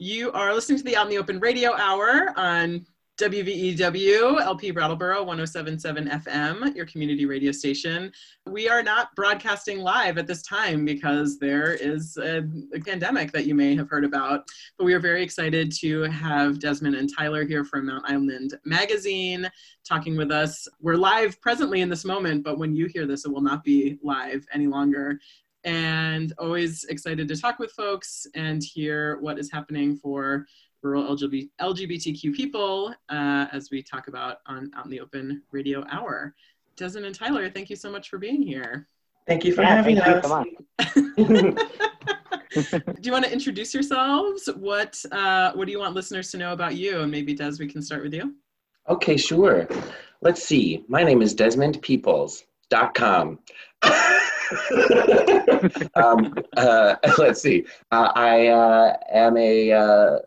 You are listening to the Out in the Open Radio Hour on WVEW, LP Brattleboro 1077 FM, your community radio station. We are not broadcasting live at this time because there is a, a, pandemic that you may have heard about. But we are very excited to have Desmond and Tyler here from Mount Island Magazine talking with us. We're live presently in this moment, but when you hear this, it will not be live any longer. And always excited to talk with folks and hear what is happening for rural LGBTQ people uh, as we talk about on Out in the Open Radio Hour. Desmond and Tyler, thank you so much for being here. Thank you for yeah, having us. do you want to introduce yourselves? What uh, What do you want listeners to know about you? And maybe Des, we can start with you. Okay, sure. Let's see. My name is Desmond Peeples.com. um, uh, let's see. Uh, I uh, am a uh,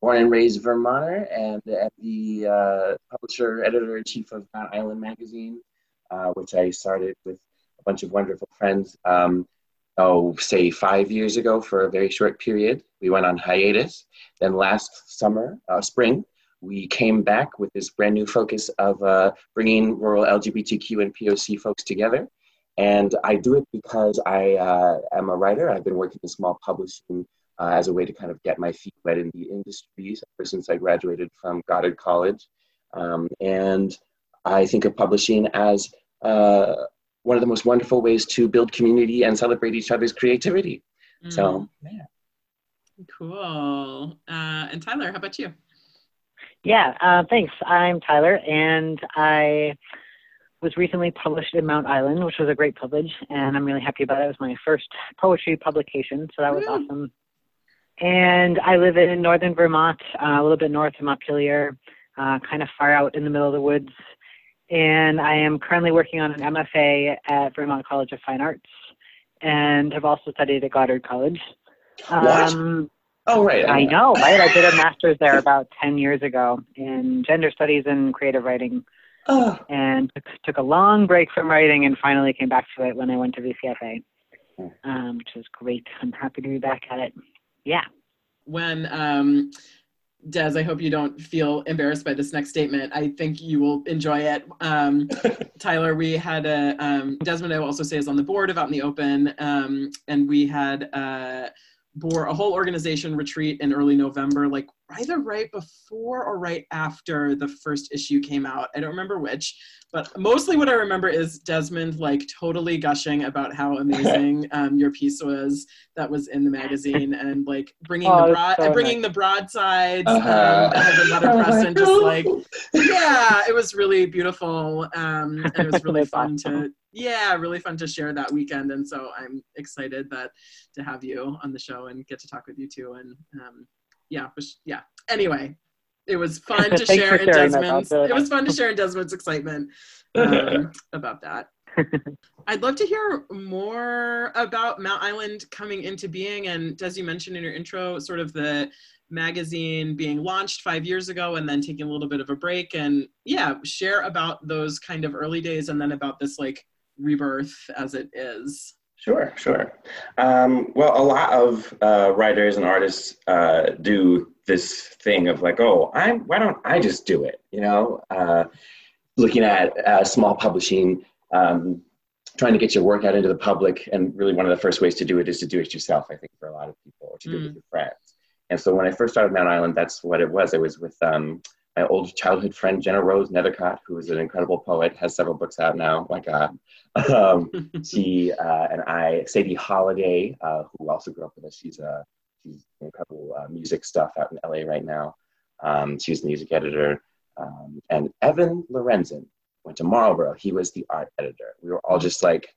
born and raised Vermonter and the uh, publisher, editor in chief of Mount Island Magazine, uh, which I started with a bunch of wonderful friends. Um, oh, say five years ago for a very short period. We went on hiatus. Then last summer, spring, we came back with this brand new focus of bringing rural LGBTQ and POC folks together. And I do it because I uh, am a writer. I've been working in small publishing uh, as a way to kind of get my feet wet in the industries ever since I graduated from Goddard College. Um, and I think of publishing as uh, one of the most wonderful ways to build community and celebrate each other's creativity. Mm. So, yeah. Cool. Uh, and Tyler, how about you? Yeah, uh, thanks. I'm Tyler, and I was recently published in Mount Island, which was a great privilege, and I'm really happy about it. It was my first poetry publication, so that was Woo. awesome. And I live in northern Vermont, uh, a little bit north of Montpelier, uh, kind of far out in the middle of the woods. And I am currently working on an MFA at Vermont College of Fine Arts and have also studied at Goddard College. Um, oh, right. I know, right? I did a master's there about 10 years ago in gender studies and creative writing. Oh. And took, took a long break from writing and finally came back to it when I went to VCFA, hmm. um, which was great. I'm happy to be back at it yeah. When um, Des, I hope you don't feel embarrassed by this next statement. I think you will enjoy it. Um, Tyler, we had a, um, Desmond, I will also say, is on the board of Out in the Open, um, and we had uh, bore a whole organization retreat in early November, like either right before or right after the first issue came out. I don't remember which, but mostly what I remember is Desmond like totally gushing about how amazing um, your piece was that was in the magazine and like bringing oh, the broad, so bringing nice. the broadsides uh-huh. um, and the oh and just like yeah, it was really beautiful um, and it was really fun to yeah, really fun to share that weekend. And so I'm excited that to have you on the show and get to talk with you too. And yeah, yeah. Anyway, it was fun to share in Desmond's. It was fun to share in Desmond's excitement um, about that. I'd love to hear more about Mount Island coming into being. And as you mentioned in your intro, sort of the magazine being launched five years ago and then taking a little bit of a break. And yeah, share about those kind of early days and then about this like rebirth as it is. Sure, sure. Um, well, a lot of uh, writers and artists uh, do this thing of like, oh, I'm. Why don't I just do it? You know, uh, looking at uh, small publishing, um, trying to get your work out into the public, and really one of the first ways to do it is to do it yourself. I think for a lot of people, or to mm. do it with mm. your friends. And so when I first started Mount Island, that's what it was. It was with um, my old childhood friend Genna Rose Nethercott, who is an incredible poet, has several books out now. My God, um, she uh, and I, Sadie Holiday, uh, who also grew up with us. She's a she's incredible uh, music stuff out in LA right now. Um, she's the music editor, um, and Evan Lorenzen went to Marlboro. He was the art editor. We were all just like,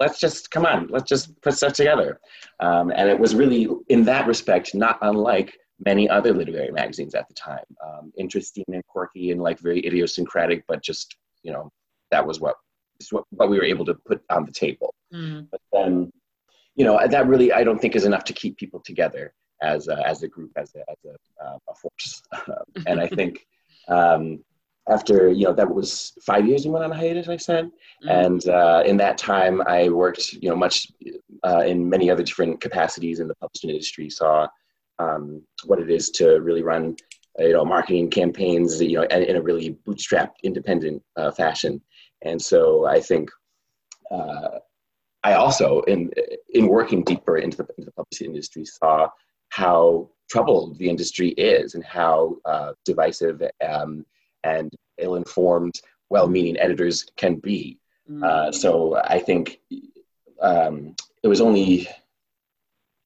let's just come on, let's just put stuff together. Um, and it was really, in that respect, not unlike many other literary magazines at the time. Um, interesting and quirky and like very idiosyncratic, but just, you know, that was what, what, what we were able to put on the table. Mm. But then, you know, that really, I don't think is enough to keep people together as a, as a group, as a, as a, uh, a force. and I think, um, after you know that was five years we went on a hiatus i said mm-hmm. and uh, in that time i worked you know much uh, in many other different capacities in the publishing industry saw um, what it is to really run you know marketing campaigns you know in, in a really bootstrapped independent uh, fashion and so i think uh, i also in in working deeper into the, into the publishing industry saw how troubled the industry is and how uh, divisive um, and ill-informed well-meaning editors can be mm. so i think um, it was only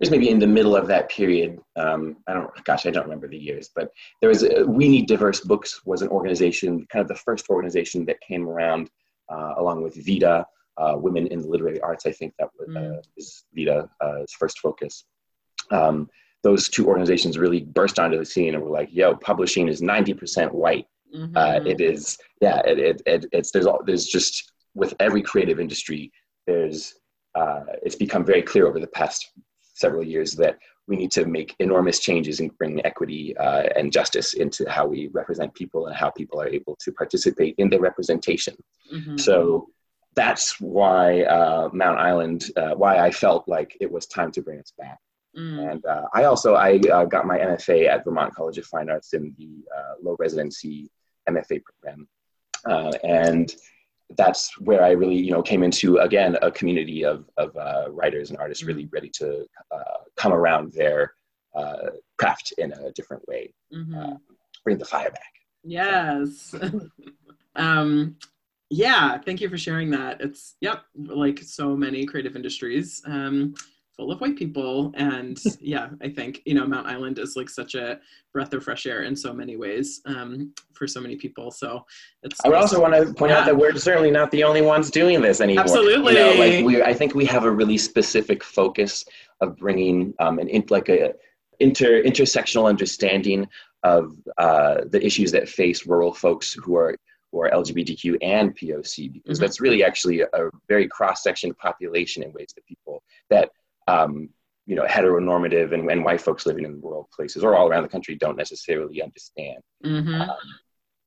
was maybe in the middle of that period. Um, I don't, gosh, I don't remember the years, but there was a, We Need Diverse Books was an organization, kind of the first organization that came around uh, along with VIDA, uh, Women in the Literary Arts. I think that was, mm. uh, is VIDA's uh, first focus. Um, those two organizations really burst onto the scene and were like, "Yo, publishing is ninety percent white. Mm-hmm. Uh, it is, yeah. It, it, it, it's there's all there's just with every creative industry, there's uh, it's become very clear over the past several years that we need to make enormous changes and bring equity uh, and justice into how we represent people and how people are able to participate in their representation. Mm-hmm. So that's why uh, Mount Island, uh, why I felt like it was time to bring us back. Mm. And uh, I also I uh, got my MFA at Vermont College of Fine Arts in the uh, low residency MFA program, and that's where I really, you know, came into again a community of of uh, writers and artists really mm-hmm. ready to uh, come around their uh, craft in a different way, mm-hmm. Uh, bring the fire back. Yes. um, yeah. Thank you for sharing that. It's yep, like so many creative industries. Um, full of white people. And yeah i think you know mount island is like such a breath of fresh air in so many ways um, for so many people. So it's i would also want to point yeah. out that we're certainly not the only ones doing this anymore. Absolutely. You know, like we i think we have a really specific focus of bringing um, an in, like a inter intersectional understanding of uh, the issues that face rural folks who are who are LGBTQ and POC, because mm-hmm. that's really actually a, a very cross-section population in ways that people that um, you know, heteronormative and, and white folks living in rural places or all around the country don't necessarily understand. Mm-hmm. Um,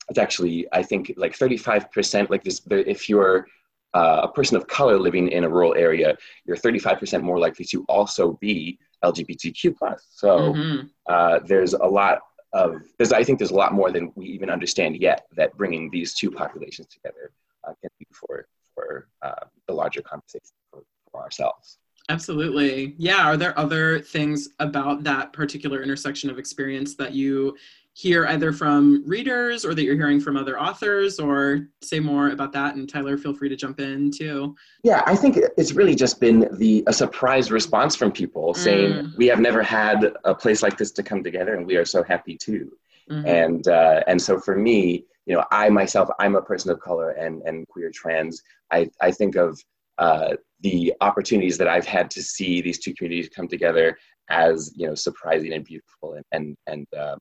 it's actually, I think, like 35%, like this, if you're uh, a person of color living in a rural area, you're 35% more likely to also be LGBTQ plus. So mm-hmm. uh, there's a lot of, there's, I think there's a lot more than we even understand yet that bringing these two populations together uh, can be for, for uh, the larger conversation for, for ourselves. Absolutely. Yeah. Are there other things about that particular intersection of experience that you hear either from readers or that you're hearing from other authors or say more about that and tyler feel free to jump in too yeah i think it's really just been the a surprise response from people saying mm. we have never had a place like this to come together and we are so happy too mm-hmm. and uh, and so for me you know i myself i'm a person of color and and queer trans i i think of uh, the opportunities that I've had to see these two communities come together as you know surprising and beautiful and and and um,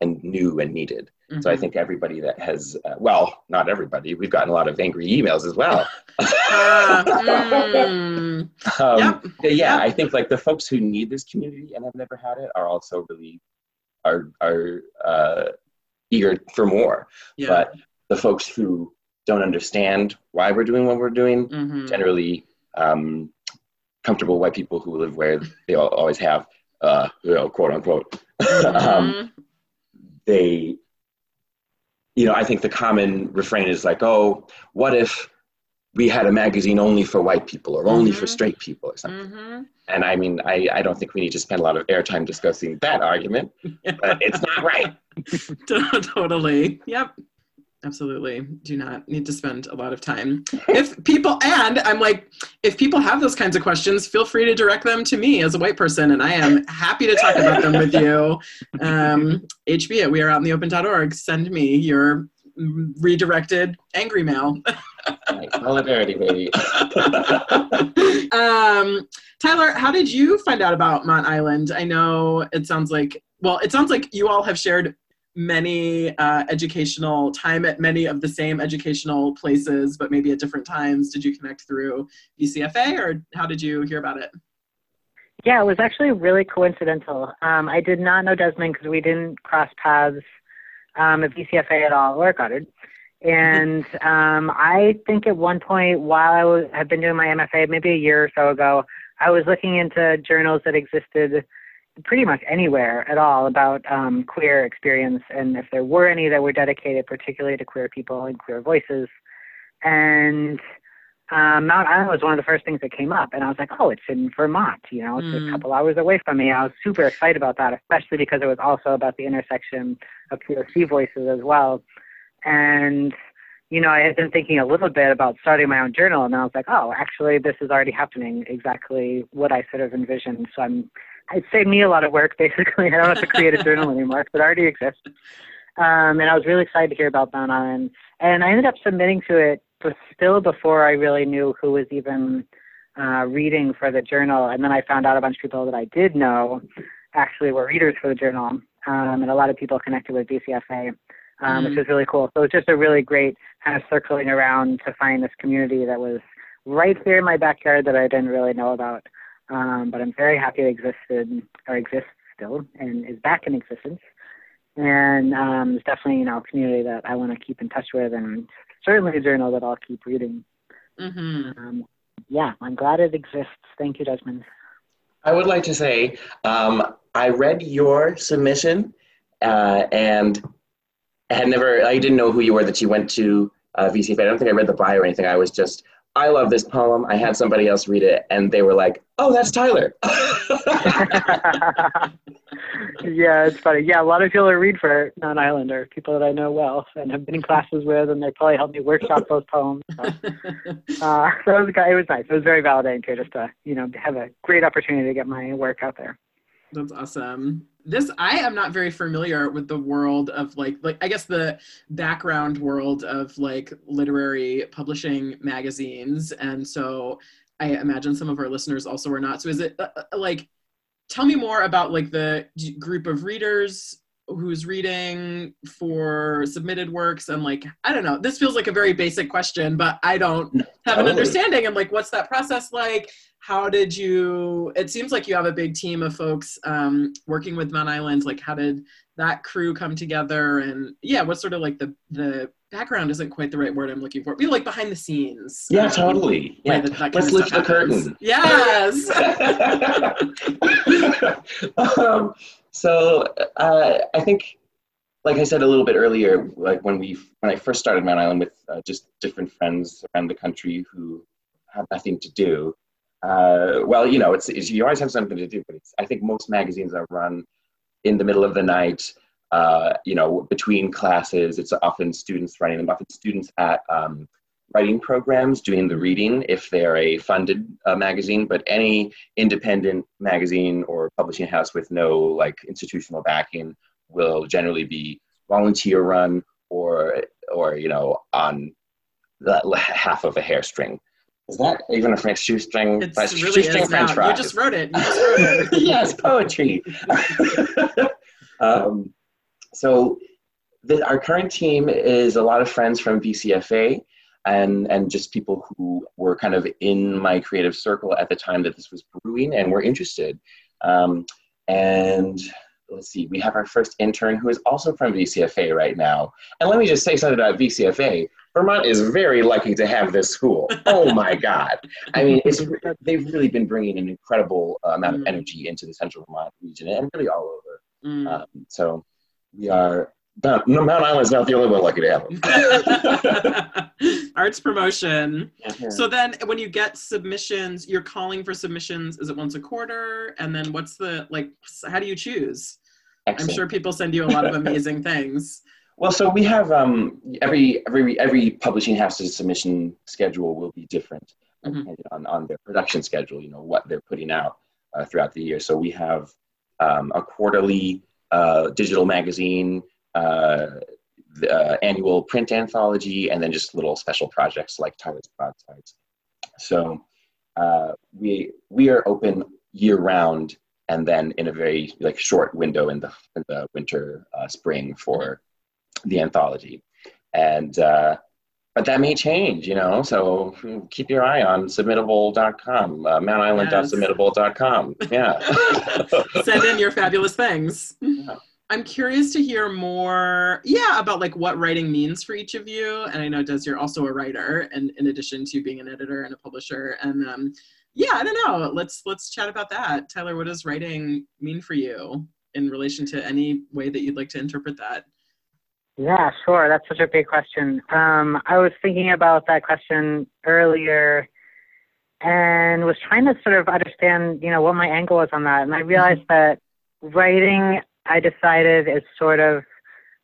and new and needed. Mm-hmm. So I mm-hmm. think everybody that has uh, well, not everybody. We've gotten a lot of angry emails as well. uh, mm. um, yep. Yeah, yep. I think like the folks who need this community and have never had it are also really are are uh, eager for more. Yeah. But the folks who don't understand why we're doing what we're doing. Mm-hmm. Generally, um, comfortable white people who live where they always have, uh, you know, quote unquote. Mm-hmm. um, they, you know, I think the common refrain is like, oh, what if we had a magazine only for white people or only mm-hmm. for straight people or something? Mm-hmm. And I mean, I, I don't think we need to spend a lot of airtime discussing that argument, but it's not right. totally. Yep absolutely. Do not need to spend a lot of time. If people and i'm like if people have those kinds of questions feel free to direct them to me as a white person and i am happy to talk about them with you. Um, hb at weareoutintheopen.org send me your redirected angry mail. Solidarity baby. Um, tyler how did you find out about mount island? I know it sounds like well it sounds like you all have shared many uh, educational time at many of the same educational places, but maybe at different times. Did you connect through VCFA or how did you hear about it? Yeah, it was actually really coincidental. Um, I did not know Desmond because we didn't cross paths um, at VCFA at all or Goddard. And um, I think at one point while I was, had been doing my MFA, maybe a year or so ago, I was looking into journals that existed pretty much anywhere at all about um, queer experience, and if there were any that were dedicated particularly to queer people and queer voices. And um, Mount Island was one of the first things that came up, and I was like, oh, it's in Vermont. You know, it's mm. a couple hours away from me. I was super excited about that, especially because it was also about the intersection of POC voices as well. And you know, I had been thinking a little bit about starting my own journal, and I was like, oh, actually, this is already happening, exactly what I sort of envisioned. So I'm, it saved me a lot of work, basically. I don't have to create a journal anymore, but it already exists. Um, and I was really excited to hear about Mount Island. And I ended up submitting to it but still before I really knew who was even uh, reading for the journal. And then I found out a bunch of people that I did know actually were readers for the journal, um, and a lot of people connected with VCFA, um, mm-hmm. which was really cool. So it was just a really great kind of circling around to find this community that was right there in my backyard that I didn't really know about. Um, but I'm very happy it existed or exists still and is back in existence. And um, it's definitely you know a community that I want to keep in touch with and certainly a journal that I'll keep reading. Mm-hmm. Um, yeah, I'm glad it exists. Thank you, Desmond. I would like to say um, I read your submission uh, and had never, I didn't know who you were that you went to uh, VCFA. I don't think I read the bio or anything. I was just, I love this poem. I had somebody else read it and they were like, oh, that's Tyler. yeah, it's funny. Yeah, a lot of people that read for Mount Island people that I know well and have been in classes with, and they probably helped me workshop those poems. So, uh, so it was, it was nice. It was very validating to just to you know have a great opportunity to get my work out there. That's awesome. This I am not very familiar with the world of like like I guess the background world of like literary publishing magazines, and so I imagine some of our listeners also are not. So is it uh, uh like tell me more about like the group of readers who's reading for submitted works and like i don't know this feels like a very basic question but i don't have totally. an understanding and like what's that process like how did you it seems like you have a big team of folks um, working with mount island like how did that crew come together? And yeah what's sort of like the the background isn't quite the right word i'm looking for be like behind the scenes. Yeah um, totally. yeah. let's lift the curtain. Yes. Um, so uh, i think like i said a little bit earlier like when we when i first started mount island with uh, just different friends around the country who had nothing to do uh, well you know it's, it's, you always have something to do but i think most magazines are run in the middle of the night uh, you know, between classes. It's often students writing them, often students at um, writing programs doing the reading if they're a funded uh, magazine, but any independent magazine or publishing house with no like institutional backing will generally be volunteer run or or you know on the half of a hairstring. Is that even a French shoestring? It's really shoestring is French now. You just wrote it. You just wrote it. yes, poetry. um, so the, our current team is a lot of friends from VCFA and, and just people who were kind of in my creative circle at the time that this was brewing and were interested. Um, and let's see, we have our first intern who is also from VCFA right now. And let me just say something about VCFA. Vermont is very lucky to have this school. Oh my God. I mean, it's, they've really been bringing an incredible uh, amount of mm. energy into the central Vermont region and really all over. Mm. Um, so we are Mount, Mount Island's not the only one lucky to have them. Arts promotion. Yeah. So then, when you get submissions, you're calling for submissions. Is it once a quarter? And then, what's the like? How do you choose? Excellent. I'm sure people send you a lot of amazing things. Well, so we have um, every every every publishing house's submission schedule will be different mm-hmm. on on their production schedule. You know what they're putting out uh, throughout the year. So we have um, a quarterly uh, digital magazine, the, uh, annual print anthology, and then just little special projects like Tyler's Broadsides. So uh, we we are open year round, and then in a very like short window in the in the winter uh, spring for the anthology, and uh, but that may change, you know. So keep your eye on submittable.com, uh, mountisland.submittable.com. Yeah. Send in your fabulous things. Yeah. I'm curious to hear more, yeah, about like what writing means for each of you. And I know Des, you're also a writer, and in addition to being an editor and a publisher. And um, yeah, I don't know. Let's let's chat about that. Tyler, what does writing mean for you in relation to any way that you'd like to interpret that? Yeah, sure. That's such a big question. Um, I was thinking about that question earlier and was trying to sort of understand, you know, what my angle was on that. And I realized that writing, I decided, is sort of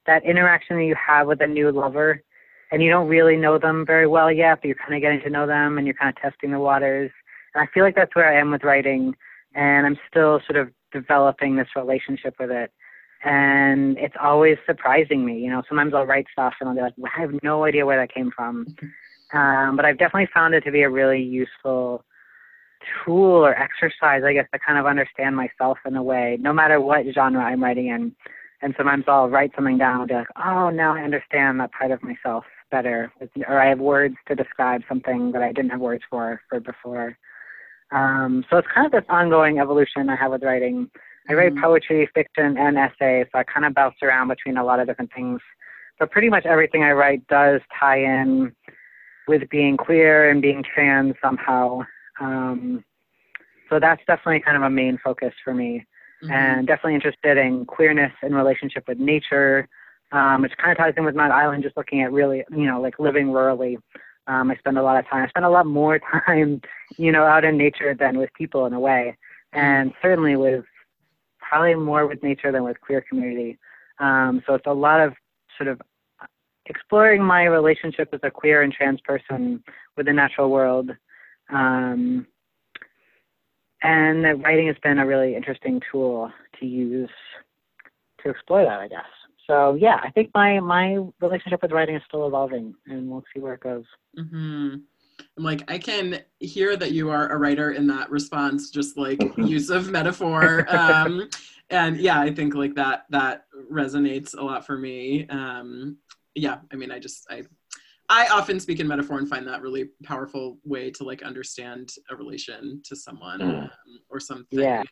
that interaction that you have with a new lover and you don't really know them very well yet, but you're kind of getting to know them and you're kind of testing the waters. And I feel like that's where I am with writing, and I'm still sort of developing this relationship with it. And it's always surprising me. You know, sometimes I'll write stuff and I'll be like, well, I have no idea where that came from. Um, but I've definitely found it to be a really useful tool or exercise, I guess, to kind of understand myself in a way, no matter what genre I'm writing in. And sometimes I'll write something down and be like, oh, now I understand that part of myself better. Or I have words to describe something that I didn't have words for, for before. Um, so it's kind of this ongoing evolution I have with writing. I write mm-hmm. poetry, fiction, and essays, so I kind of bounce around between a lot of different things. But pretty much everything I write does tie in with being queer and being trans somehow. Um, so that's definitely kind of a main focus for me, mm-hmm. and definitely interested in queerness in relationship with nature, um, which kind of ties in with Mount Island, just looking at really, you know, like living rurally. Um, I spend a lot of time. I spend a lot more time, you know, out in nature than with people in a way, and certainly with probably more with nature than with queer community. Um, so it's a lot of sort of exploring my relationship as a queer and trans person with the natural world. Um, and writing has been a really interesting tool to use to explore that, I guess. So yeah, I think my my relationship with writing is still evolving, and we'll see where it goes. Mm-hmm. I'm like, I can hear that you are a writer in that response, just like use of metaphor. Um, and yeah, I think like that that resonates a lot for me. Um, yeah, I mean, I just I I often speak in metaphor and find that really powerful way to like understand a relation to someone mm. um, or something. Yeah.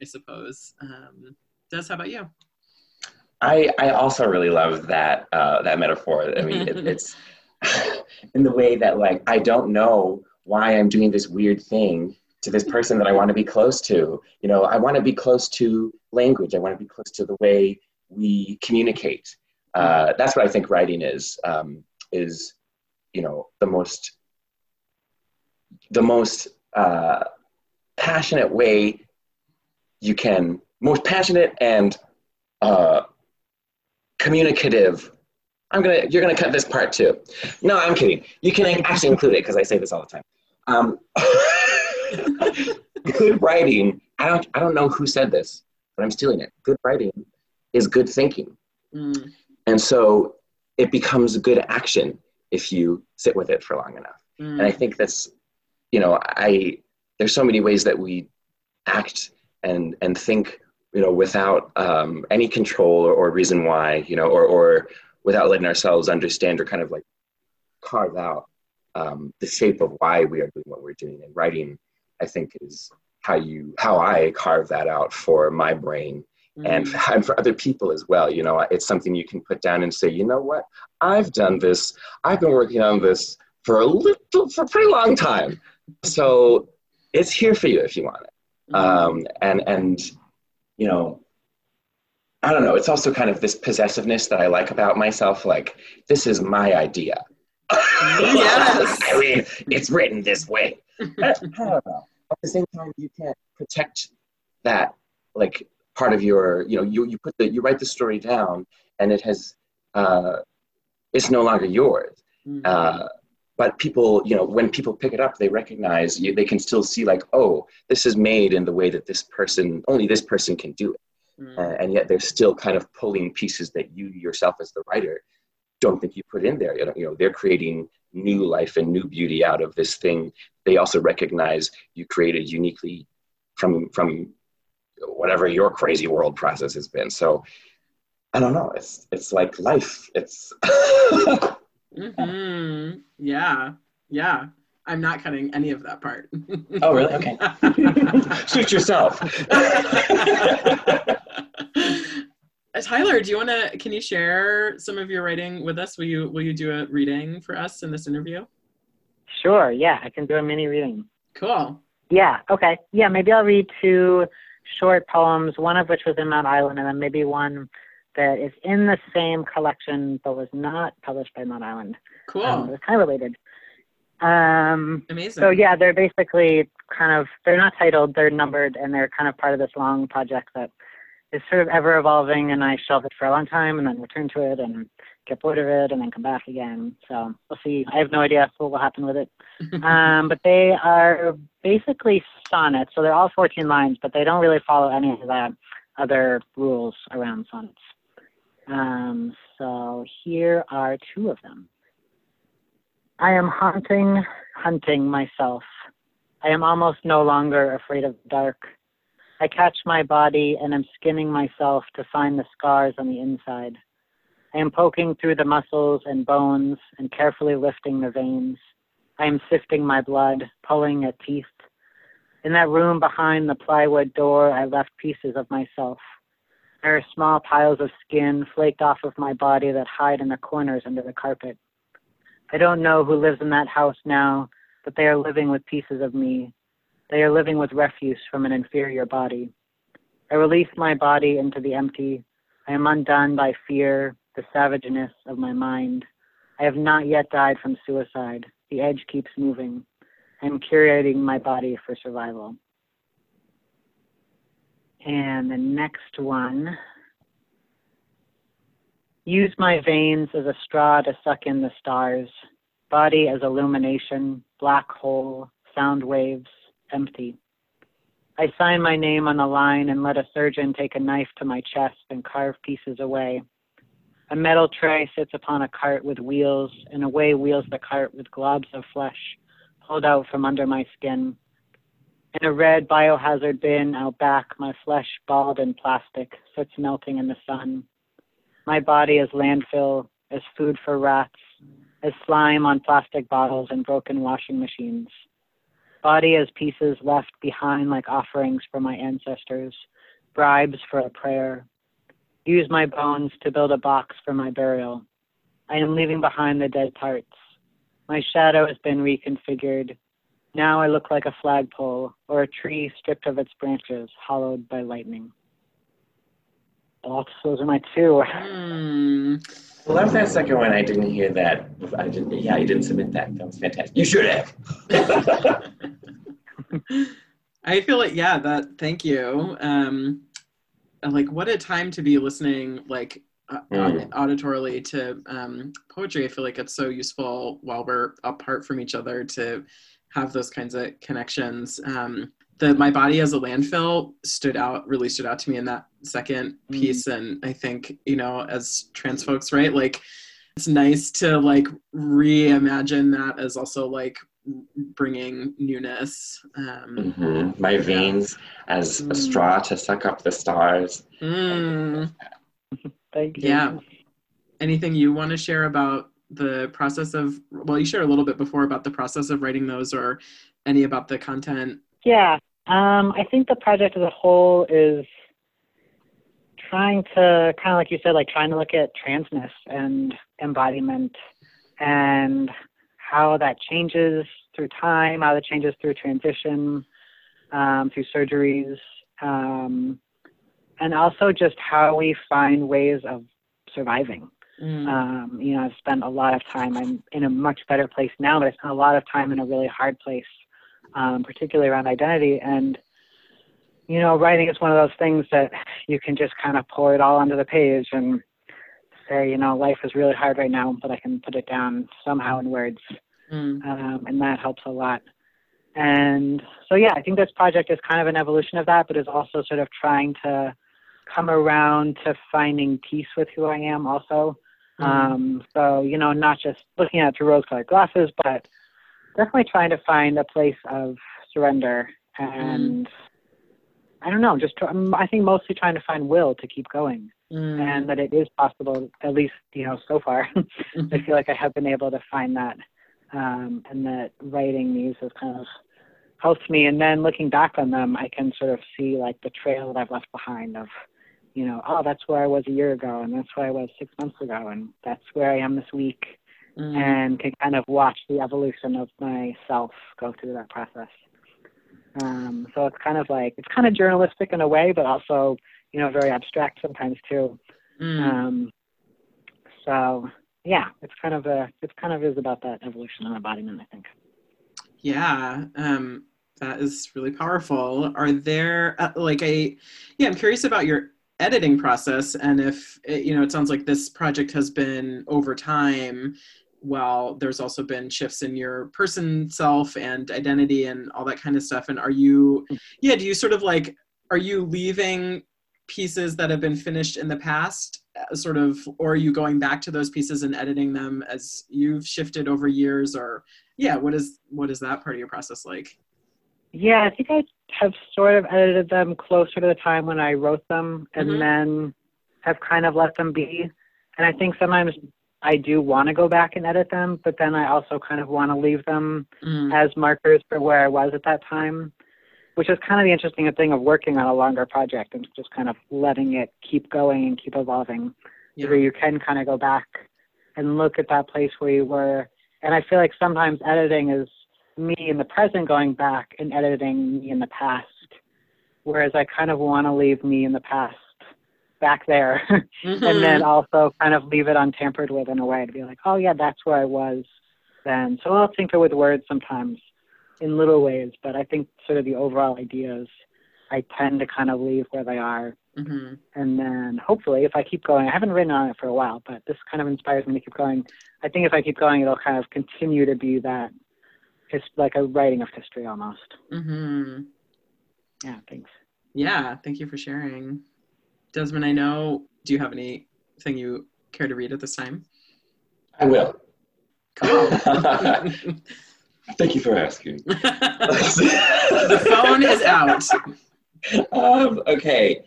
I suppose. Um, Des, how about you? I I also really love that uh, that metaphor. I mean, it, it's in the way that like I don't know why I'm doing this weird thing to this person that I want to be close to. You know, I want to be close to language. I want to be close to the way we communicate. Uh, that's what I think writing is. Um, is you know the most the most uh, passionate way you can most passionate and uh, communicative. I'm gonna you're gonna cut this part too. No i'm kidding. You can actually include it because i say this all the time. Um, good writing i don't i don't know who said this but i'm stealing it. Good writing is good thinking. Mm. and so it becomes good action if you sit with it for long enough. Mm. And I think that's, you know, I there's so many ways that we act and and think, you know, without um, any control or, or reason why, you know, or or without letting ourselves understand or kind of like carve out um, the shape of why we are doing what we're doing. And writing, I think, is how you how I carve that out for my brain and, mm. and for other people as well. You know, it's something you can put down and say, you know what, I've done this. I've been working on this for a little, for a pretty long time. So it's here for you if you want it. Mm. Um, and and you know, I don't know. It's also kind of this possessiveness that I like about myself. Like this is my idea. Yes. I mean, it's written this way. I don't know. At the same time, you can't protect that like part of your you know you, you put the you write the story down and it has uh, it's no longer yours mm-hmm. uh, but people you know when people pick it up they recognize you they can still see like oh this is made in the way that this person only this person can do it mm-hmm. uh, and yet they're still kind of pulling pieces that you yourself as the writer don't think you put in there you know, you know they're creating new life and new beauty out of this thing they also recognize you created uniquely from from whatever your crazy world process has been. So I don't know. It's it's like life. It's mm-hmm. yeah, yeah. I'm not cutting any of that part. oh, really? Okay. Shoot yourself. Tyler, do you want to? Can you share some of your writing with us? Will you Will you do a reading for us in this interview? Sure. Yeah, I can do a mini reading. Cool. Yeah, okay. Yeah, maybe I'll read two short poems, one of which was in Mount Island, and then maybe one that is in the same collection but was not published by Mount Island. Cool. Um, it's kind of related. Um, Amazing. so yeah, they're basically kind of they're not titled, they're numbered, and they're kind of part of this long project that is sort of ever evolving. And I shelve it for a long time, and then return to it, and get bored of it, and then come back again. So we'll see. I have no idea what will happen with it. um, but they are basically sonnets, so they're all 14 lines, but they don't really follow any of the other rules around sonnets. Um, so here are two of them. I am haunting, hunting myself. I am almost no longer afraid of the dark. I catch my body and am skinning myself to find the scars on the inside. I am poking through the muscles and bones and carefully lifting the veins. I am sifting my blood, pulling at teeth. In that room behind the plywood door, I left pieces of myself. There are small piles of skin flaked off of my body that hide in the corners under the carpet. I don't know who lives in that house now, but they are living with pieces of me. They are living with refuse from an inferior body. I release my body into the empty. I am undone by fear, the savageness of my mind. I have not yet died from suicide. The edge keeps moving. I am curating my body for survival. And the next one use my veins as a straw to suck in the stars, body as illumination, black hole, sound waves, empty. I sign my name on the line and let a surgeon take a knife to my chest and carve pieces away. A metal tray sits upon a cart with wheels, and away wheels the cart with globs of flesh pulled out from under my skin. In a red biohazard bin out back, my flesh, bald and plastic, sits melting in the sun. My body is landfill, as food for rats, as slime on plastic bottles and broken washing machines. Body as pieces left behind like offerings for my ancestors, bribes for a prayer. Use my bones to build a box for my burial. I am leaving behind the dead parts. My shadow has been reconfigured. Now I look like a flagpole or a tree stripped of its branches, hollowed by lightning. Thoughts? Those are my two. Hmm. Hmm. I love that second one. I didn't hear that. I didn't. Yeah, you didn't submit that. That was fantastic. You should have. I feel like yeah, that thank you. Um like what a time to be listening like uh, Mm. auditorily to um poetry. I feel like it's so useful while we're apart from each other to have those kinds of connections. Um the my body as a landfill stood out really stood out to me in that second Mm. piece and I think, you know, as trans folks, right? Like it's nice to like reimagine that as also like bringing newness. Um, Mhm. My veins as a Mm. straw to suck up the stars. mm, Thank you. Yeah. anything you want to share about the process of? Well, you shared a little bit before about the process of writing those, or any about the content. Yeah. Um, I think the project as a whole is trying to kind of like you said, like trying to look at transness and embodiment and how that changes through time, how that changes through transition, um, through surgeries, um, and also just how we find ways of surviving. Mm, Um, you know, I've spent a lot of time. I'm in a much better place now, but I spent a lot of time in a really hard place, um, particularly around identity. And you know, writing is one of those things that you can just kind of pour it all onto the page and say, you know, life is really hard right now, but I can put it down somehow in words, mm, um, and that helps a lot. And so, yeah, I think this project is kind of an evolution of that, but is also sort of trying to come around to finding peace with who I am also. mm, Um, so, you know, not just looking at it through rose colored glasses, but definitely trying to find a place of surrender. And I don't know, just, I think mostly trying to find will to keep going mm, and that it is possible, at least, you know, so far. I feel like I have been able to find that. Um, and that writing these has kind of helped me. And then looking back on them, I can sort of see like the trail that I've left behind of, you know, oh, that's where I was a year ago, and that's where I was six months ago, and that's where I am this week, mm. and can kind of watch the evolution of myself go through that process. Um, so it's kind of like it's kind of journalistic in a way, but also you know very abstract sometimes too. Mm. Um, so yeah, it's kind of a it's kind of is about that evolution and embodiment, I think. Yeah, um, that is really powerful. Are there uh, like a yeah? I'm curious about your editing process and if it, you know it sounds like this project has been over time while there's also been shifts in your person self and identity and all that kind of stuff and are you yeah do you sort of like are you leaving pieces that have been finished in the past uh, sort of or are you going back to those pieces and editing them as you've shifted over years or yeah what is what is that part of your process like Yeah, I think I have sort of edited them closer to the time when I wrote them and Mhm. then have kind of let them be. And I think sometimes I do want to go back and edit them, but then I also kind of want to leave them Mm, as markers for where I was at that time, which is kind of the interesting thing of working on a longer project and just kind of letting it keep going and keep evolving yeah. where you can kind of go back and look at that place where you were. And I feel like sometimes editing is me in the present going back and editing me in the past, whereas I kind of want to leave me in the past back there and then also kind of leave it untampered with in a way to be like, oh, yeah, that's where I was then. So I'll tinker with words sometimes in little ways, but I think sort of the overall ideas I tend to kind of leave where they are Mhm. and then hopefully if I keep going, I haven't written on it for a while, but this kind of inspires me to keep going. I think if I keep going, it'll kind of continue to be that, it's like a writing of history almost. Mhm. Yeah, thanks. Yeah, thank you for sharing. Desmond, I know, do you have anything you care to read at this time? I will. Cool. Thank you for asking. the phone is out. um, okay.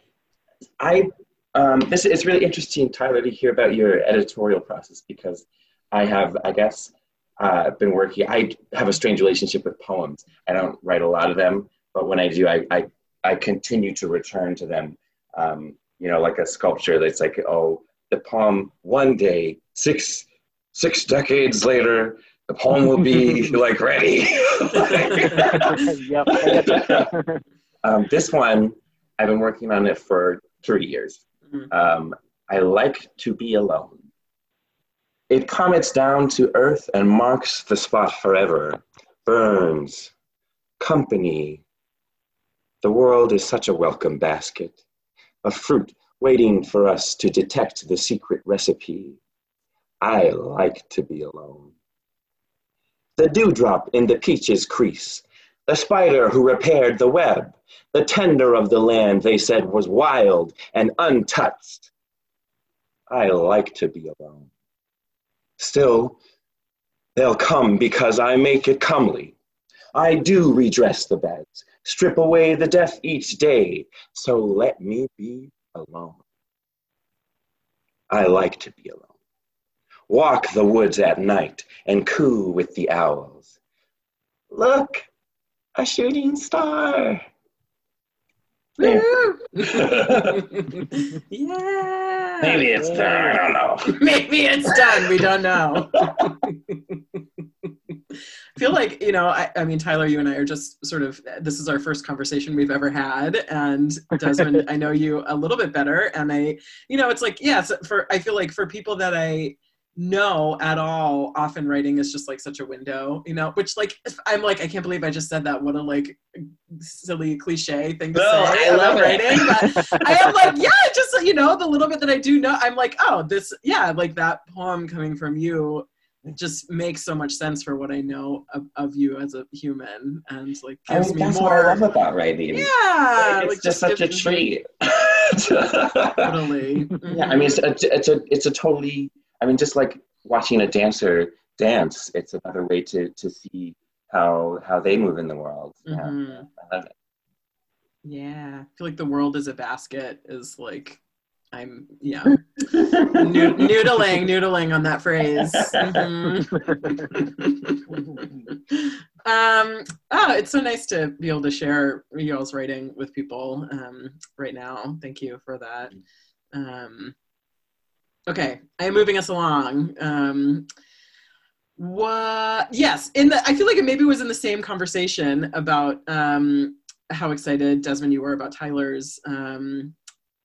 I um, this it's really interesting, Tyler, to hear about your editorial process because I have, I guess, uh, been working. I have a strange relationship with poems. I don't write a lot of them, but when I do, I I, I continue to return to them. Um, you know, like a sculpture that's like, oh, the poem one day, six six decades later, the poem will be like ready. yep, I get that. um, this one, I've been working on it for 30 years. Mhm. Um, I like to be alone. It comets down to earth and marks the spot forever. Burns, company. The world is such a welcome basket, a fruit waiting for us to detect the secret recipe. I like to be alone. The dewdrop in the peach's crease, the spider who repaired the web, the tender of the land they said was wild and untouched. I like to be alone. Still, they'll come because I make it comely. I do redress the beds, strip away the death each day, so let me be alone. I like to be alone. Walk the woods at night and coo with the owls. Look, a shooting star. There. yeah. Maybe it's done. I don't know. Maybe it's done. We don't know. I feel like, you know, I, I mean, Tyler, you and I are just sort of, this is our first conversation we've ever had. And Desmond, I know you a little bit better. And I, you know, it's like, yes, for, I feel like for people that I know at all, often writing is just like such a window, you know, which like, I'm like, I can't believe I just said that. What a like silly cliche thing to No, say I love writing. But I am like, yeah, just you know, the little bit that I do know, I'm like, oh, this, yeah, like that poem coming from you just makes so much sense for what I know of, of you as a human, and like I gives mean, me that's what I love about writing. Yeah, it's like, just such a treat. Totally. yeah, I mean, it's a, it's a, it's a totally. I mean, just like watching a dancer dance, it's another way to to see how how they move in the world. Yeah, Mhm. I love it. Yeah, I feel like the world is a basket is like, I'm yeah, noodling, noodling on that phrase. Mhm. um, oh, it's so nice to be able to share y'all's writing with people um, right now. Thank you for that. Um, okay, I am moving us along. Um, what? Yes, in the I feel like it maybe was in the same conversation about um, how excited Desmond you were about Tyler's um,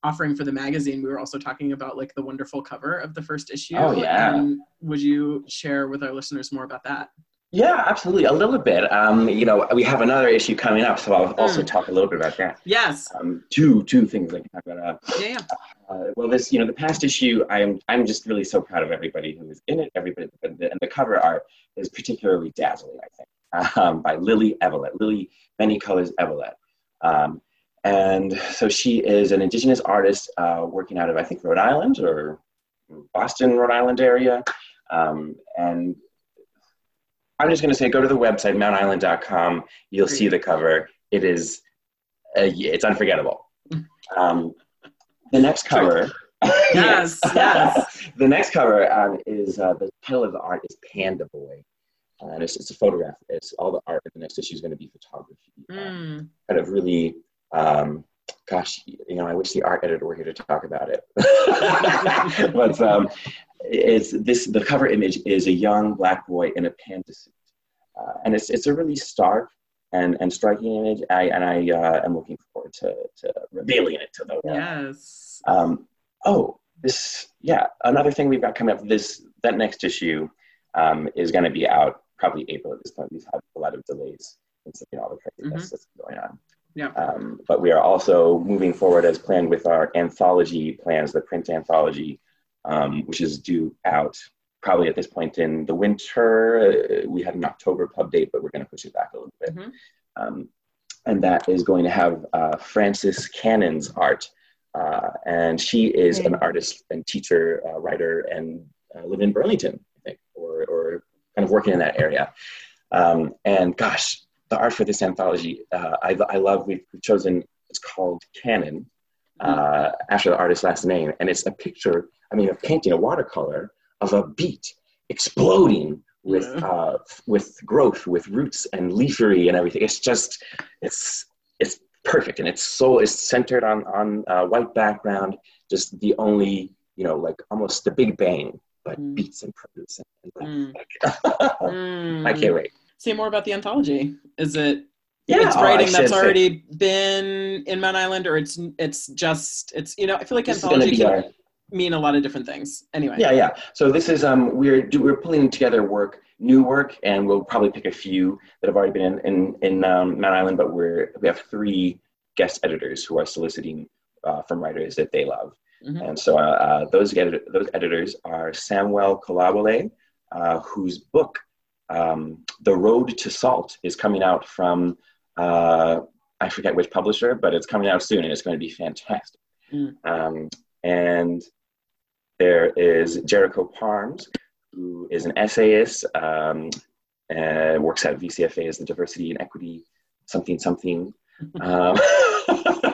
offering for the magazine. We were also talking about like the wonderful cover of the first issue. Oh, yeah. Um, would you share with our listeners more about that? Yeah, absolutely. A little bit. Um, you know, we have another issue coming up, so I'll also Mm. talk a little bit about that. Yes. Um, two two things I can talk about. Uh, Yeah. yeah. Uh, well, this, you know, the past issue, I'm, I'm just really so proud of everybody who is in it. Everybody, and the, and the cover art is particularly dazzling, I think, um, by Lily Evelett, Lily Many Colors Evelett. Um, and so she is an indigenous artist uh, working out of, I think, Rhode Island or Boston, Rhode Island area. Um, and I'm just going to say, go to the website, mountisland.com. You'll see the cover. It is, uh, it's unforgettable. Um, the next cover. Yes, yes. the next cover um, is uh, the title of the art is Panda Boy. And it's, it's a photograph. It's all the art in the next issue is going to be photography. Mm. kind of really, um, gosh, you know, I wish the art editor were here to talk about it. but um, it's this. The cover image is a young black boy in a panda suit, uh, and it's it's a really stark and and striking image. I and I uh, am looking forward to to revealing it to the world. Yes. Um, oh, this, yeah, another thing we've got coming up, this, that next issue um, is going to be out probably April at this point. We've had a lot of delays and you know, all the craziness that's going on. Yeah. Um, but we are also moving forward as planned with our anthology plans, the print anthology, um, which is due out probably at this point in the winter. Uh, we had an October pub date, but we're going to push it back a little bit. Mhm. Um, and that is going to have uh, Frances Cannon's art. Uh, and she is an artist and teacher, uh, writer, and uh, live in Burlington, I think, or, or kind of working in that area. Um, and gosh, the art for this anthology, uh, I, I love. We've chosen. It's called Cannon, uh, after the artist's last name, and it's a picture. I mean, a painting, a watercolor of a beet exploding with Yeah. uh, with growth, with roots and leafery and everything. It's just, it's it's perfect, and it's so it's centered on on uh, white background. Just the only, you know, like almost the Big Bang, but Mm. beets and produce. And, Mm. like, Mm. I can't wait. Say more about the anthology. Is it Yeah, it's oh, writing should that's say- already been in Mount Island, or it's it's just it's you know I feel like This is going to anthology can our mean a lot of different things. Anyway. Yeah, yeah. So this is um we're do, we're pulling together work, new work, and we'll probably pick a few that have already been in in, in um, Mount Island. But we're we have three guest editors who are soliciting uh, from writers that they love, Mhm. and so uh, uh, those edit- those editors are Samuel Kolawole, uh, whose book um, The Road to Salt is coming out from uh, I forget which publisher, but it's coming out soon, and it's going to be fantastic. Mm. Um, and there is Jericho Parms, who is an essayist, um, and works at VCFA as the Diversity and Equity something something. Um,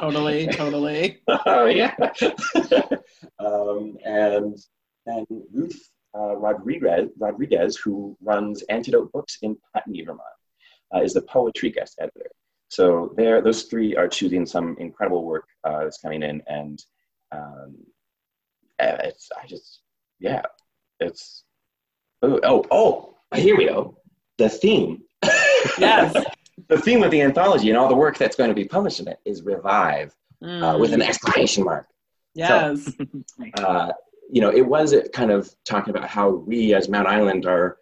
Totally, totally. oh yeah. um, and and Ruth uh, Rodriguez, Rodriguez, who runs Antidote Books in Putney, Vermont, uh, is the poetry guest editor. So there, those three are choosing some incredible work uh, that's coming in, and um, uh, it's I just yeah, it's oh oh oh here we go the theme. Yes. the theme of the anthology and all the work that's going to be published in it is revive uh, Mm. with an exclamation mark. yes. Uh, you know, it was kind of talking about how we as Mount Island are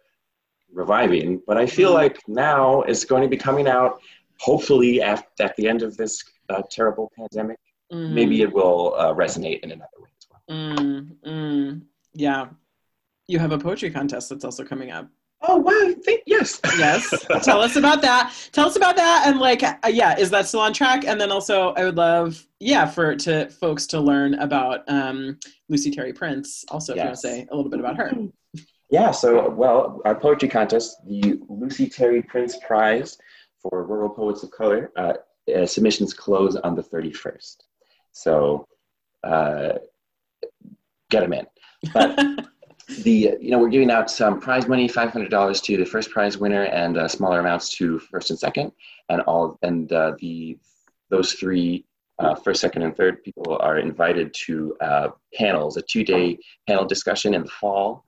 reviving, but I feel Mm. like now it's going to be coming out. Hopefully, at, at the end of this uh, terrible pandemic, Mm. maybe it will uh, resonate in another way as well. Mm, mm, yeah. You have a poetry contest that's also coming up. Oh wow! Think, yes. Yes. Tell us about that. Tell us about that. And like, uh, yeah, is that still on track? And then also, I would love, yeah, for to folks to learn about um, Lucy Terry Prince. Also, if you want to say a little bit about her. Yeah, so, well, our poetry contest, the Lucy Terry Prince Prize for Rural Poets of Color, uh, uh, submissions close on the 31st. So, uh, get them in. But the, you know, we're giving out some prize money, $500 to the first prize winner and uh, smaller amounts to first and second. And all, and uh, the, those three, uh, first, second, and third people are invited to uh, panels, a two-day panel discussion in the fall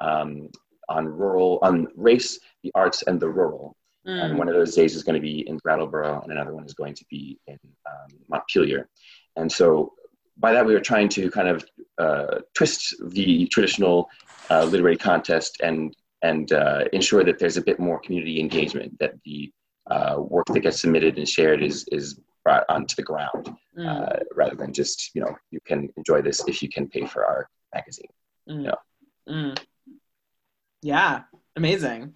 um, on rural, on race, the arts, and the rural. Mm. And one of those days is going to be in Brattleboro, and another one is going to be in um, Montpelier. And so by that, we were trying to kind of uh, twist the traditional uh, literary contest and and uh, ensure that there's a bit more community engagement, that the uh, work that gets submitted and shared is is brought onto the ground, mm. Uh, rather than just you know you can enjoy this if you can pay for our magazine. Mm. Yeah. Mm. Yeah, amazing.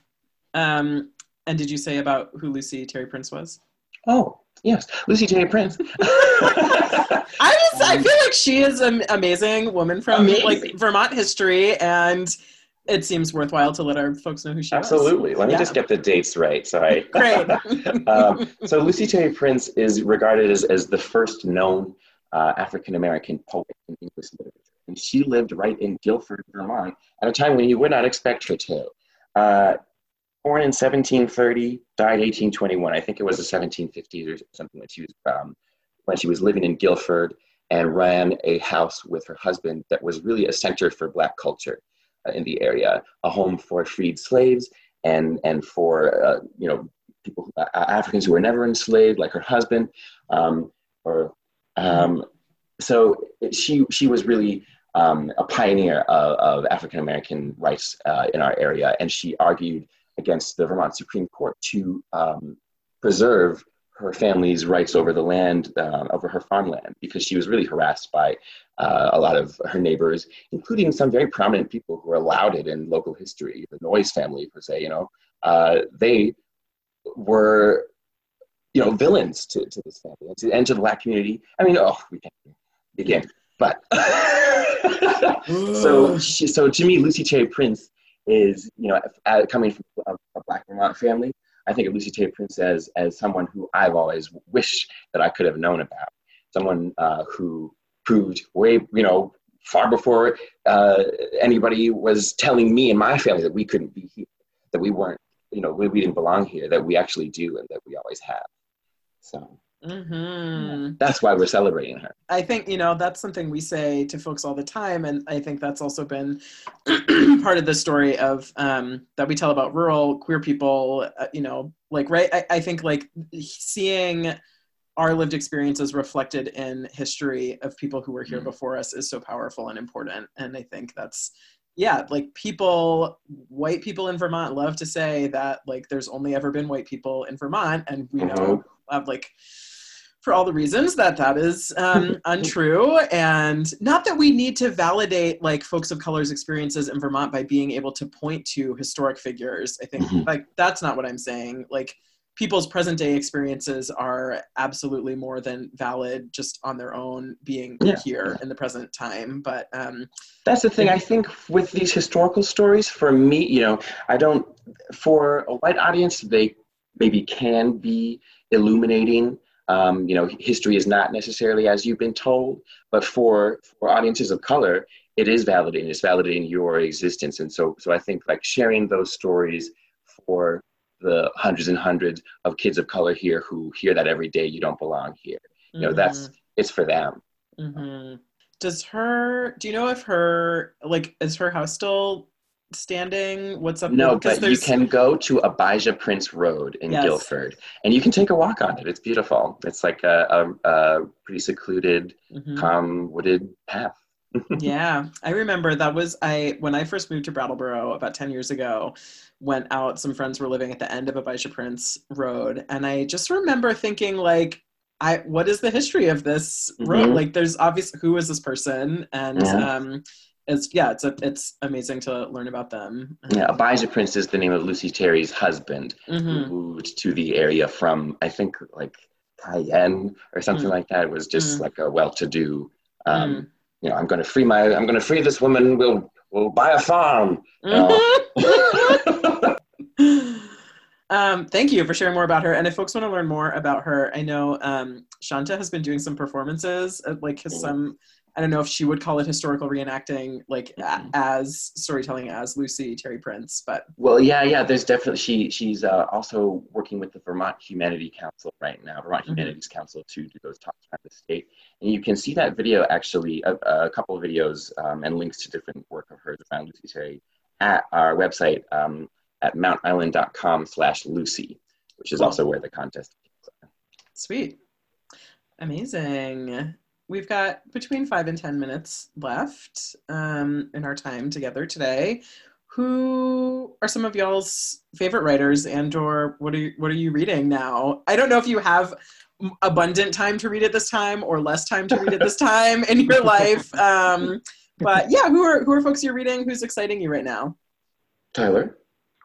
Um, and did you say about who Lucy Terry Prince was? Oh, yes, Lucy Terry Prince. I just I feel like she is an amazing woman from amazing. like Vermont history and it seems worthwhile to let our folks know who she Absolutely. is. Absolutely. Let me yeah. just get the dates right. Sorry. Great. um, so Lucy Terry Prince is regarded as, as the first known uh, African American poet in English literature. And she lived right in Guilford, Vermont, at a time when you would not expect her to. Uh, born in 1730, died 1821. I think it was the 1750s or something when she was um, when she was living in Guilford and ran a house with her husband that was really a center for Black culture uh, in the area, a home for freed slaves and and for uh, you know people uh, Africans who were never enslaved, like her husband, um, or um, so she she was really um, a pioneer of, of African American rights uh, in our area, and she argued against the Vermont Supreme Court to um, preserve her family's rights over the land, uh, over her farmland, because she was really harassed by uh, a lot of her neighbors, including some very prominent people who are lauded in local history, the Noyes family, per se. You know, uh, they were, you know, villains to, to this family and to, and to the black community. I mean, oh, we can't begin. But so, she, so to me, Lucy Terry Prince is, you know, uh, coming from a, a black Vermont family, I think of Lucy Terry Prince as, as someone who I've always wished that I could have known about. Someone uh, who proved way, you know, far before uh, anybody was telling me and my family that we couldn't be here, that we weren't, you know, we, we didn't belong here, that we actually do and that we always have. So Mm-hmm. That's why we're celebrating her. I think, you know, that's something we say to folks all the time. And I think that's also been part of the story of um, that we tell about rural queer people, uh, you know, like, right. I, I think like seeing our lived experiences reflected in history of people who were here mm-hmm. before us is so powerful and important. And I think that's, yeah, like people, white people in Vermont love to say that like there's only ever been white people in Vermont. And we mm-hmm. know have like, for all the reasons that that is um, untrue. And not that we need to validate like folks of color's experiences in vermont by being able to point to historic figures. I think mm-hmm. like that's not what i'm saying. Like people's present day experiences are absolutely more than valid just on their own being yeah. here in the present time. But um, that's the thing. i think with these historical stories for me you know i don't for a white audience they maybe can be illuminating um, you know, history is not necessarily as you've been told, but for for audiences of color, it is validating. It's validating your existence, and so so I think like sharing those stories for the hundreds and hundreds of kids of color here who hear that every day. You don't belong here. You know, mm-hmm. that's it's for them. Mm-hmm. Does her? Do you know if her like is her house still standing? What's up? No, but you can go to Abijah Prince Road in yes. Guilford, and you can take a walk on it. It's beautiful. It's like a, a, a pretty secluded, mm-hmm. calm, wooded path. yeah, I remember that was I when I first moved to Brattleboro about ten years ago. Went out. Some friends were living at the end of Abijah Prince Road, and I just remember thinking like, I what is the history of this road? Mm-hmm. Like, there's obvious who is this person, and yeah. um, it's yeah, it's a, it's amazing to learn about them. Yeah, Abijah Prince is the name of Lucy Terry's husband, mm-hmm. who moved to the area from I think like Cayenne or something mm. like that. It was just mm. like a well-to-do. Um, mm. You know, I'm going to free my, I'm going to free this woman. We'll we'll buy a farm. Mm-hmm. um, thank you for sharing more about her. And if folks want to learn more about her, I know um, Shanta has been doing some performances, uh, like mm. some I don't know if she would call it historical reenacting, like mm-hmm. as storytelling as Lucy Terry Prince, but well, yeah, yeah. There's definitely she she's uh, also working with the Vermont Humanity Council right now, Vermont mm-hmm. Humanities Council, to do those talks around the state. And you can see that video actually, a, a couple of videos um, and links to different work of hers around Lucy Terry at our website um, at mountisland.com/lucy. which is also where the contest. Sweet. Amazing. We've got between five and 10 minutes left um, in our time together today. Who are some of y'all's favorite writers and or what are you, what are you reading now? I don't know if you have abundant time to read it this time or less time to read it this time in your life. Um, but yeah, who are who are folks you're reading? Who's exciting you right now? Tyler.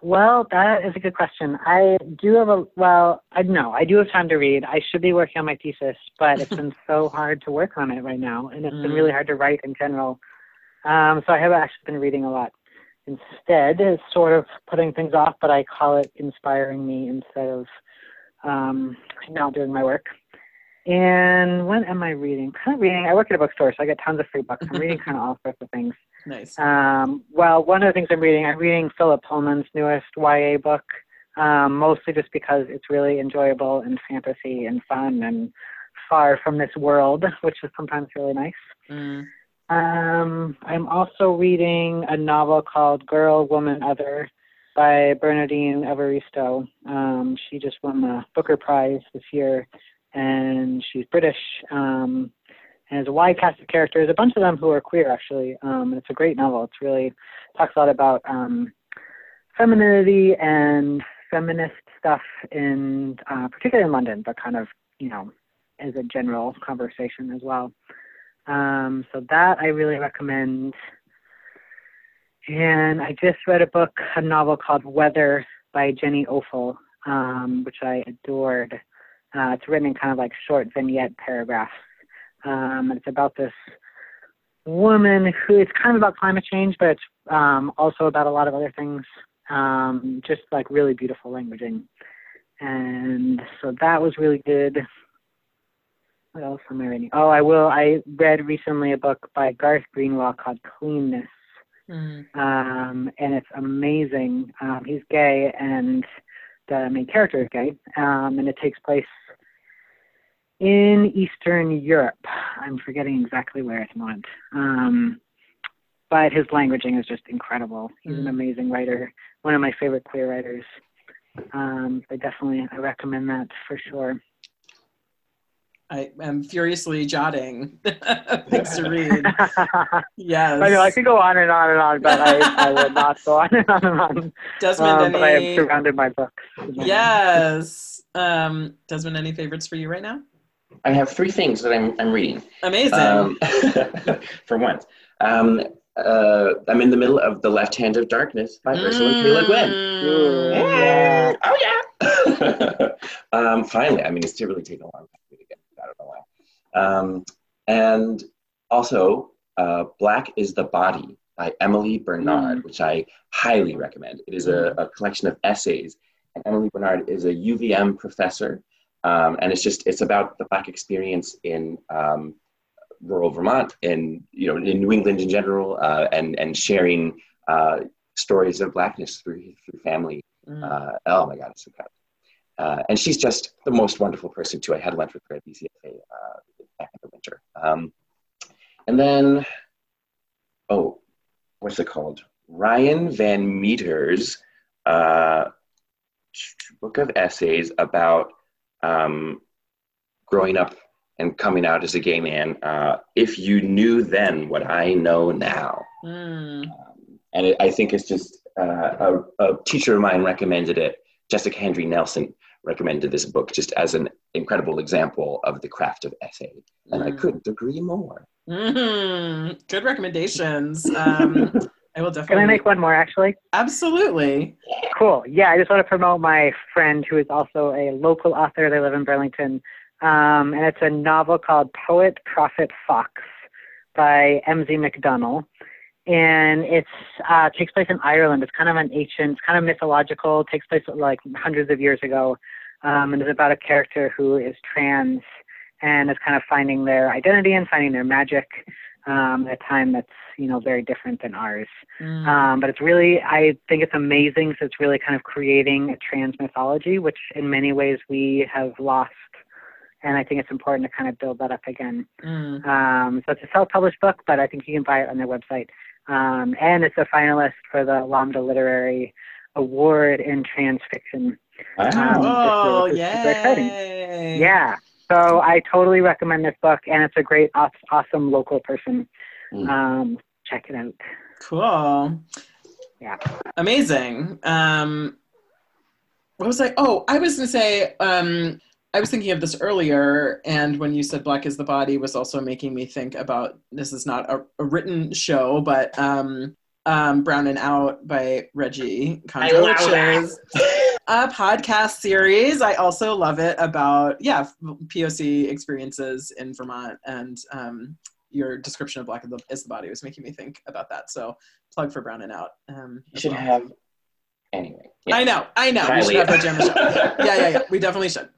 Well, that is a good question. I do have a well, I know I do have time to read. I should be working on my thesis, but it's been so hard to work on it right now, and it's mm. been really hard to write in general. Um, so I have actually been reading a lot. Instead, it's sort of putting things off, but I call it inspiring me instead of um, not doing my work. And when am I reading? Kind of reading. I work at a bookstore, so I get tons of free books. I'm reading kind of all sorts of things. Nice. Um, well, one of the things I'm reading, I'm reading Philip Pullman's newest YA book, um, mostly just because it's really enjoyable and fantasy and fun and far from this world, which is sometimes really nice. Mm. Um, I'm also reading a novel called Girl, Woman, Other by Bernardine Evaristo. Um, she just won the Booker Prize this year, and she's British. Um, and has a wide cast of characters, a bunch of them who are queer actually. Um, it's a great novel. It's really talks a lot about um, femininity and feminist stuff in uh, particularly in London, but kind of you know as a general conversation as well. Um, so that I really recommend. And I just read a book, a novel called Weather by Jenny Offill, um, which I adored. Uh, it's written in kind of like short vignette paragraphs um, and it's about this woman who it's kind of about climate change, but it's um, also about a lot of other things. Um, just like really beautiful languaging. And so that was really good. What else am I reading? Oh, I will. I read recently a book by Garth Greenwell called Cleanness. Mm-hmm. Um, and it's amazing. Um, he's gay, and the main character is gay, um, and it takes place in Eastern Europe. I'm forgetting exactly where at the moment. Um, but his languaging is just incredible. He's an mm. amazing writer, one of my favorite queer writers. Um, I definitely I recommend that for sure. I am furiously jotting things to read. yes. I know I could go on and on and on, but I, I will not go on and on and on. Desmond, um, any... but I have surrounded my books. Yes. Um, Desmond, any favorites for you right now? I have three things that I'm, I'm reading. Amazing. Um, for once. Um, uh, I'm in the middle of The Left Hand of Darkness by mm. Ursula K. Le Guin. Yeah. Oh, yeah. um, finally, I mean, it's really taken a long time to get I don't know why. Um, and also, uh, Black is the Body by Emily Bernard, mm. which I highly recommend. It is a, a collection of essays. And Emily Bernard is a UVM professor um, and it's just it's about the black experience in um, rural Vermont and you know in New England in general, uh, and and sharing uh, stories of blackness through through family. Mm. Uh, oh my God, it's so good. Uh, and she's just the most wonderful person too. I had lunch with her at VCFA uh, back in the winter. Um, and then, oh, what's it called? Ryan Van Meter's uh, book of essays about um, growing up and coming out as a gay man, uh, if you knew then what I know now. Mm. Um, and it, I think it's just uh, a, a, teacher of mine recommended it. Jessica Hendry Nelson recommended this book just as an incredible example of the craft of essay. And mm. I couldn't agree more. Mm-hmm. Good recommendations. Um, I will definitely. Can I make one more actually? Absolutely. Cool. Yeah, I just want to promote my friend who is also a local author. They live in Burlington. Um, and it's a novel called Poet, Prophet, Fox by M.Z. McDonnell. And it's uh, takes place in Ireland. It's kind of an ancient, it's kind of mythological. Takes place like hundreds of years ago, um, and it's about a character who is trans and is kind of finding their identity and finding their magic um, a time that's you know very different than ours. Mm. Um, but it's really I think it's amazing. So it's really kind of creating a trans mythology, which in many ways we have lost. And I think it's important to kind of build that up again. Mm. Um, so it's a self-published book, but I think you can buy it on their website. Um, and it's a finalist for the Lambda Literary Award in Trans Fiction. Wow. Um, oh, this is super exciting. yay. Yeah. So I totally recommend this book, and it's a great, awesome local person. Mm. Um, check it out. Cool. Yeah. Amazing. Um, what was I? Oh, I was going to say, um, I was thinking of this earlier, and when you said Black is the Body was also making me think about this is not a, a written show, but um, um, Brown and Out by Reggie I love which that. is a podcast series. I also love it about, yeah, POC experiences in Vermont and um, your description of Black is the, Body was making me think about that. So plug for Brown and Out. Um, You should well. have. Anyway. yeah. I know, I know. We should have show. Yeah, yeah, yeah. We definitely should.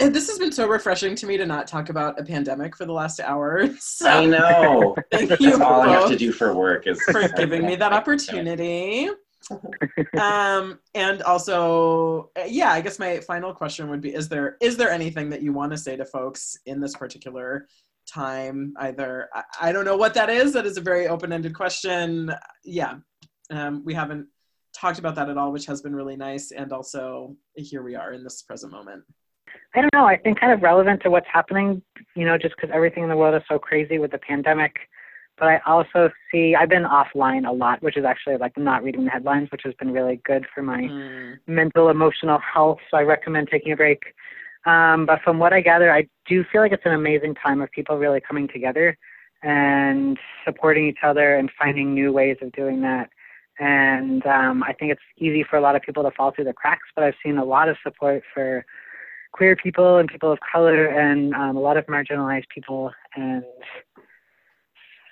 And this has been so refreshing to me to not talk about a pandemic for the last hour. I know. thank you That's all I have to do for work is for giving me that opportunity. Um, and also, yeah, I guess my final question would be: Is there is there anything that you want to say to folks in this particular time? Either I, I don't know what that is. That is a very open ended question. Yeah, um, we haven't talked about that at all, which has been really nice. And also, here we are in this present moment. I don't know. I think kind of relevant to what's happening, you know, just because everything in the world is so crazy with the pandemic. But I also see I've been offline a lot, which is actually like not reading the headlines, which has been really good for my Mm, mental, emotional health. So I recommend taking a break. Um, but from what I gather, I do feel like it's an amazing time of people really coming together and supporting each other and finding new ways of doing that. And um, I think it's easy for a lot of people to fall through the cracks, but I've seen a lot of support for queer people and people of color and um, a lot of marginalized people. And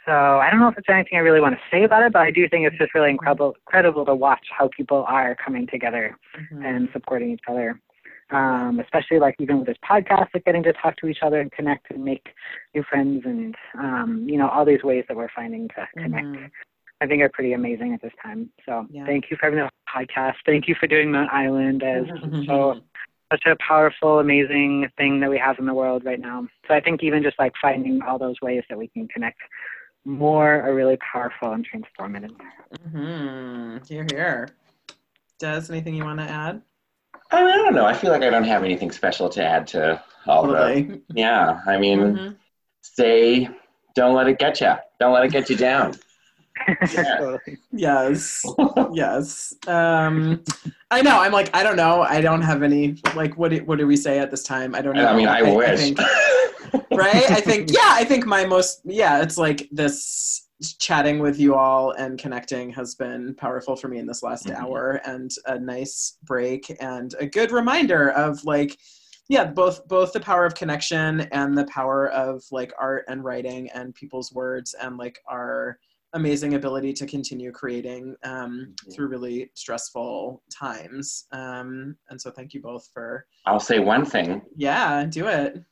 so I don't know if there's anything I really want to say about it, but I do think it's just really incredible, incredible to watch how people are coming together mhm. and supporting each other. Um, especially like even with this podcast, like getting to talk to each other and connect and make new friends and um, you know all these ways that we're finding to connect. Mhm. I think are pretty amazing at this time. So Yeah. thank you for having the podcast. Thank you for doing Mount Island as Mhm. so such a powerful, amazing thing that we have in the world right now. So I think even just like finding all those ways that we can connect more are really powerful and transformative. Mhm. Here, here. Des, anything you want to add? I don't know. I feel like I don't have anything special to add to all the. Yeah, I mean, Mhm. stay. Don't let it get you. Don't let it get you down. Yeah. Yes. yes. Um, I know. I'm like, I don't know. I don't have any. Like, what do, what do we say at this time? I don't know. I mean, I, wish. think, right? I think, yeah. I think my most, yeah. It's like this chatting with you all and connecting has been powerful for me in this last Mhm. hour, and a nice break and a good reminder of like. Yeah, both both the power of connection and the power of like art and writing and people's words and like our amazing ability to continue creating um, through really stressful times. Um, and so thank you both for, I'll say one thing. yeah, do it.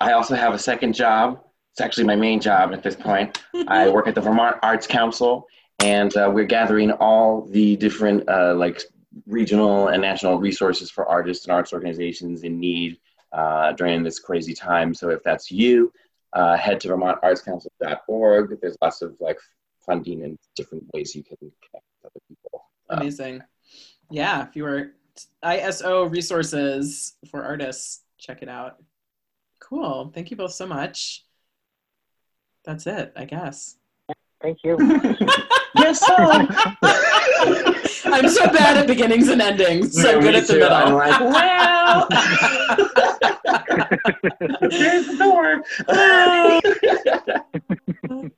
I also have a second job. It's actually my main job at this point. I work at the Vermont Arts Council, and uh, we're gathering all the different uh, like regional and national resources for artists and arts organizations in need uh, during this crazy time. So if that's you, uh, head to vermontartscouncil.org. There's lots of like funding and different ways you can connect with other people. Uh, Amazing. Yeah, if you are ISO resources for artists, check it out. Cool. Thank you both so much. That's it, I guess. Thank you. yes, so. I'm so bad at beginnings and endings. So Me good at the too. I'm middle. like, well, there's the door.